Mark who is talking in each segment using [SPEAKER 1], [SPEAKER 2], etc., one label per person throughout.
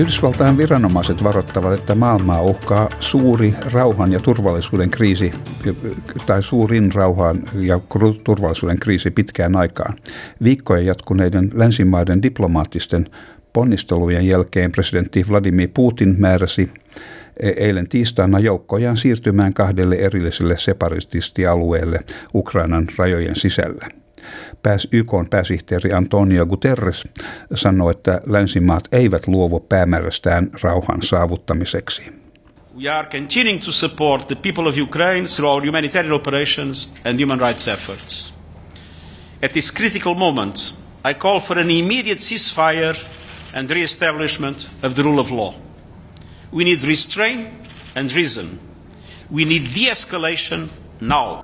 [SPEAKER 1] Yhdysvaltain viranomaiset varoittavat, että maailmaa uhkaa suuri rauhan ja turvallisuuden kriisi tai suurin rauhan ja turvallisuuden kriisi pitkään aikaan. Viikkoja jatkuneiden länsimaiden diplomaattisten ponnistelujen jälkeen presidentti Vladimir Putin määräsi e- eilen tiistaina joukkojaan siirtymään kahdelle erilliselle separatistialueelle Ukrainan rajojen sisällä pääs, YK pääsihteeri Antonio Guterres sanoi, että länsimaat eivät luovu päämäärästään rauhan saavuttamiseksi.
[SPEAKER 2] We are continuing to support the people of Ukraine through our humanitarian operations and human rights efforts. At this critical moment, I call for an immediate ceasefire and re-establishment of the rule of law. We need restraint and reason. We need de-escalation now.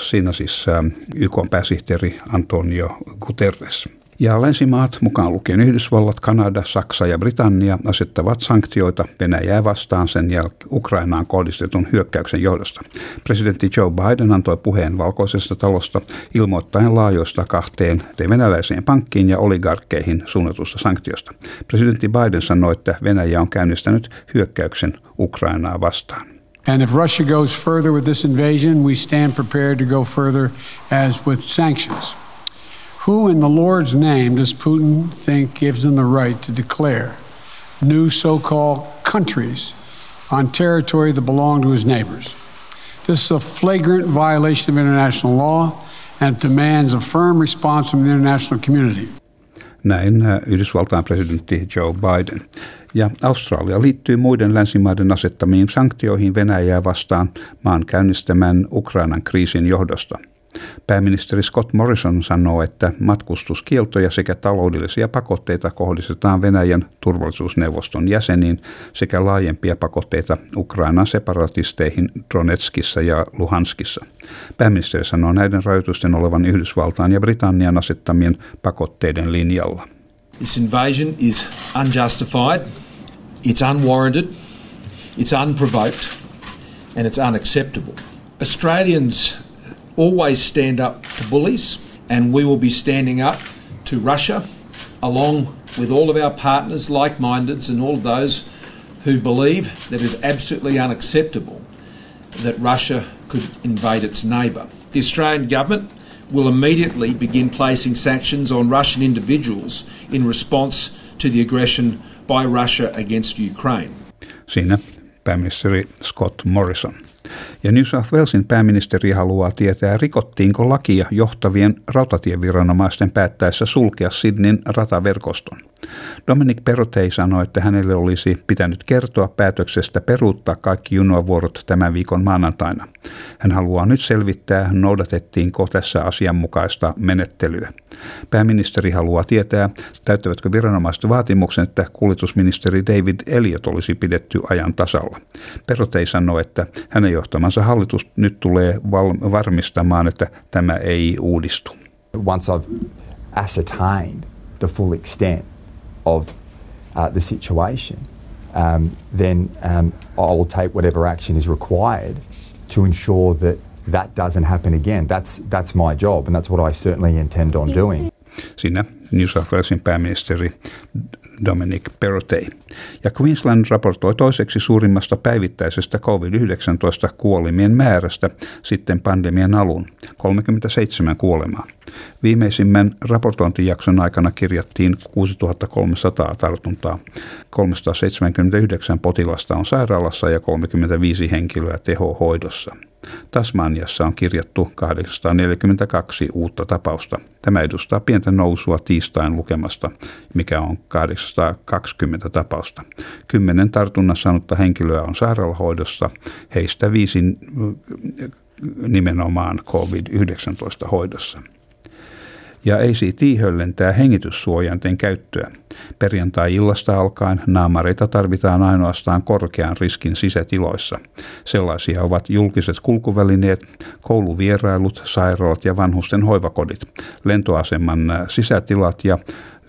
[SPEAKER 1] Siinä siis YK pääsihteeri Antonio Guterres. Ja länsimaat, mukaan lukien Yhdysvallat, Kanada, Saksa ja Britannia, asettavat sanktioita Venäjää vastaan sen ja Ukrainaan kohdistetun hyökkäyksen johdosta. Presidentti Joe Biden antoi puheen valkoisesta talosta ilmoittaen laajoista kahteen venäläiseen pankkiin ja oligarkkeihin suunnatusta sanktiosta. Presidentti Biden sanoi, että Venäjä on käynnistänyt hyökkäyksen Ukrainaa vastaan.
[SPEAKER 3] And if Russia goes further with this invasion, we stand prepared to go further as with sanctions. Who in the Lord's name does Putin think gives him the right to declare new so called countries on territory that belong to his neighbors? This is a flagrant violation of international law and demands a firm response from the international community.
[SPEAKER 1] Näin äh, Yhdysvaltain presidentti Joe Biden. Ja Australia liittyy muiden länsimaiden asettamiin sanktioihin Venäjää vastaan maan käynnistämän Ukrainan kriisin johdosta. Pääministeri Scott Morrison sanoo, että matkustuskieltoja sekä taloudellisia pakotteita kohdistetaan Venäjän turvallisuusneuvoston jäseniin sekä laajempia pakotteita Ukrainan separatisteihin Donetskissa ja Luhanskissa. Pääministeri sanoo näiden rajoitusten olevan Yhdysvaltain ja Britannian asettamien pakotteiden linjalla.
[SPEAKER 4] This invasion is unjustified, it's unwarranted, it's unprovoked, and it's unacceptable. Australians always stand up to bullies, and we will be standing up to Russia along with all of our partners, like mindeds, and all of those who believe that it is absolutely unacceptable that Russia could invade its neighbour. The Australian government will immediately begin placing sanctions on Russian individuals in response to the aggression by Russia against Ukraine.
[SPEAKER 1] Siinä pääministeri Scott Morrison. Ja New South Walesin pääministeri haluaa tietää, rikottiinko lakia johtavien rautatieviranomaisten päättäessä sulkea Sydneyn rataverkoston. Dominic Perotei sanoi, että hänelle olisi pitänyt kertoa päätöksestä peruuttaa kaikki junavuorot tämän viikon maanantaina. Hän haluaa nyt selvittää, noudatettiinko tässä asianmukaista menettelyä. Pääministeri haluaa tietää, täyttävätkö viranomaiset vaatimuksen, että kuljetusministeri David Elliot olisi pidetty ajan tasalla. Perotei sanoi, että hänen johtamansa hallitus nyt tulee val- varmistamaan, että tämä ei uudistu.
[SPEAKER 5] Once I've ascertained the full extent of uh, the situation, um, then um, I will take whatever action is required to ensure that that doesn't happen again. That's, that's my job, and that's what I certainly intend on doing.
[SPEAKER 1] Siinä New South Walesin pääministeri Dominic Perrottet. Ja Queensland raportoi toiseksi suurimmasta päivittäisestä COVID-19 kuolimien määrästä sitten pandemian alun, 37 kuolemaa. Viimeisimmän raportointijakson aikana kirjattiin 6300 tartuntaa. 379 potilasta on sairaalassa ja 35 henkilöä tehohoidossa. Tasmaniassa on kirjattu 842 uutta tapausta. Tämä edustaa pientä nousua tiistain lukemasta, mikä on 820 tapausta. Kymmenen tartunnan saanutta henkilöä on sairaalahoidossa, heistä viisi nimenomaan COVID-19 hoidossa. Ja ACT höllentää hengityssuojanten käyttöä. Perjantai-illasta alkaen naamareita tarvitaan ainoastaan korkean riskin sisätiloissa. Sellaisia ovat julkiset kulkuvälineet, kouluvierailut, sairaalat ja vanhusten hoivakodit, lentoaseman sisätilat ja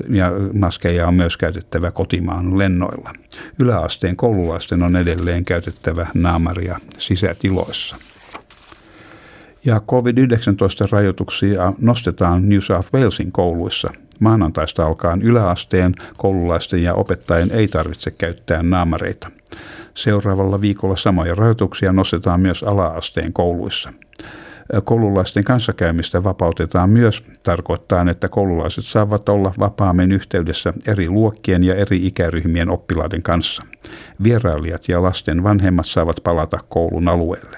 [SPEAKER 1] ja maskeja on myös käytettävä kotimaan lennoilla. Yläasteen koululaisten on edelleen käytettävä naamaria sisätiloissa. Ja COVID-19-rajoituksia nostetaan New South Walesin kouluissa. Maanantaista alkaen yläasteen koululaisten ja opettajien ei tarvitse käyttää naamareita. Seuraavalla viikolla samoja rajoituksia nostetaan myös ala-asteen kouluissa koululaisten kanssakäymistä vapautetaan myös tarkoittaa, että koululaiset saavat olla vapaammin yhteydessä eri luokkien ja eri ikäryhmien oppilaiden kanssa. Vierailijat ja lasten vanhemmat saavat palata koulun alueelle.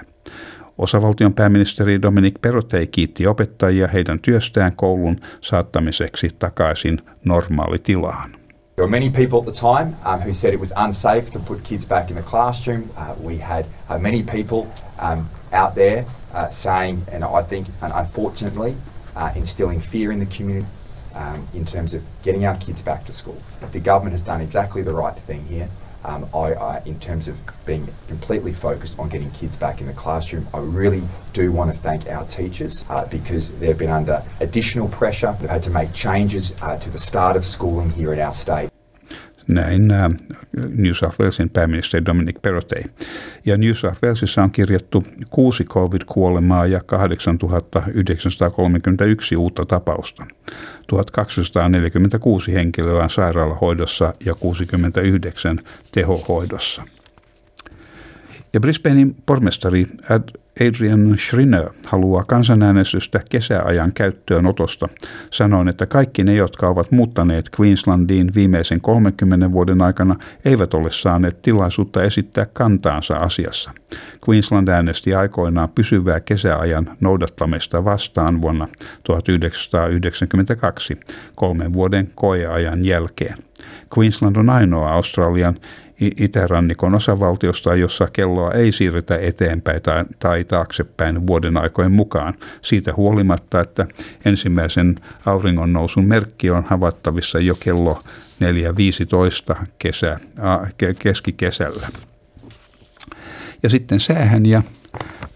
[SPEAKER 1] Osavaltion pääministeri Dominic Perrottet kiitti opettajia heidän työstään koulun saattamiseksi takaisin normaalitilaan.
[SPEAKER 6] There were many people at the time um, who said it was unsafe to put kids back in the classroom. Uh, we had uh, many people um, out there uh, saying, and I think, and unfortunately, uh, instilling fear in the community um, in terms of getting our kids back to school. The government has done exactly the right thing here. Um, I, I, in terms of being completely focused on getting kids back in the classroom, I really do want to thank our teachers uh, because they've been under additional pressure. They've had to make changes uh, to the start of schooling here in our state.
[SPEAKER 1] Näin äh, New South Walesin pääministeri Dominic Perrottet. Ja New South Walesissa on kirjattu kuusi COVID-kuolemaa ja 8931 uutta tapausta. 1246 henkilöä on sairaalahoidossa ja 69 tehohoidossa. Ja Brisbanein pormestari Adrian Schrinner haluaa kansanäänestystä kesäajan käyttöönotosta. Sanoin, että kaikki ne, jotka ovat muuttaneet Queenslandiin viimeisen 30 vuoden aikana, eivät ole saaneet tilaisuutta esittää kantaansa asiassa. Queensland äänesti aikoinaan pysyvää kesäajan noudattamista vastaan vuonna 1992, kolmen vuoden koeajan jälkeen. Queensland on ainoa Australian itärannikon osavaltiosta, jossa kelloa ei siirretä eteenpäin tai, tai taaksepäin vuoden aikojen mukaan. Siitä huolimatta, että ensimmäisen auringon nousun merkki on havaittavissa jo kello 4.15 kesä, keskikesällä. Ja sitten säähän ja,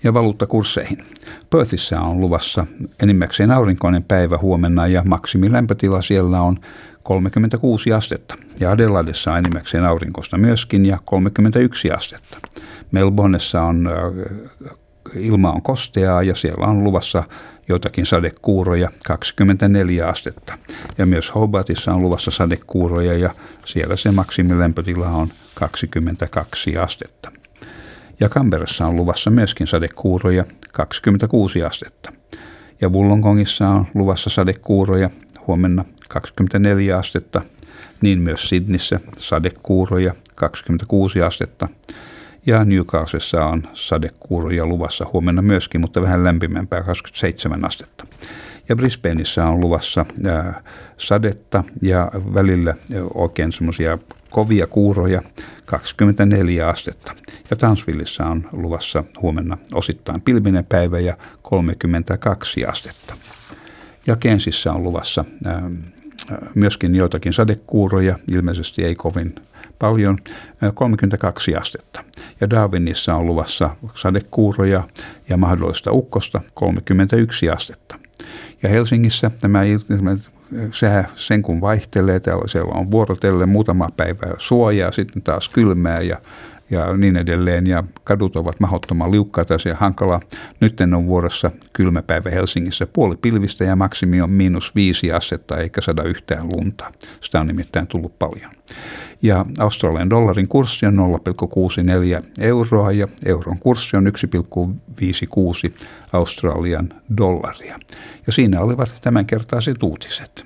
[SPEAKER 1] ja valuuttakursseihin. Perthissä on luvassa enimmäkseen aurinkoinen päivä huomenna ja maksimilämpötila siellä on 36 astetta ja Adelaidessa on enimmäkseen aurinkosta myöskin ja 31 astetta. Melbourneessa on ilma on kosteaa ja siellä on luvassa joitakin sadekuuroja 24 astetta. Ja myös Hobartissa on luvassa sadekuuroja ja siellä se maksimilämpötila on 22 astetta. Ja Canberrassa on luvassa myöskin sadekuuroja 26 astetta. Ja Wollongongissa on luvassa sadekuuroja huomenna 24 astetta, niin myös Sydnissä sadekuuroja 26 astetta. Ja Newcastlessa on sadekuuroja luvassa huomenna myöskin, mutta vähän lämpimämpää 27 astetta. Ja Brisbaneissa on luvassa ää, sadetta ja välillä oikein semmoisia kovia kuuroja 24 astetta. Ja Townsvilleissa on luvassa huomenna osittain pilvinen päivä ja 32 astetta. Ja Kensissä on luvassa myöskin joitakin sadekuuroja, ilmeisesti ei kovin paljon, 32 astetta. Ja Darwinissa on luvassa sadekuuroja ja mahdollista ukkosta 31 astetta. Ja Helsingissä tämä sää sen kun vaihtelee, siellä on vuorotellen muutama päivä suojaa, sitten taas kylmää ja ja niin edelleen. Ja kadut ovat mahdottoman liukkaita ja hankala. Nyt on vuorossa kylmä päivä Helsingissä. Puoli pilvistä ja maksimi on miinus viisi astetta eikä sada yhtään lunta. Sitä on nimittäin tullut paljon. Ja Australian dollarin kurssi on 0,64 euroa ja euron kurssi on 1,56 Australian dollaria. Ja siinä olivat tämänkertaiset uutiset.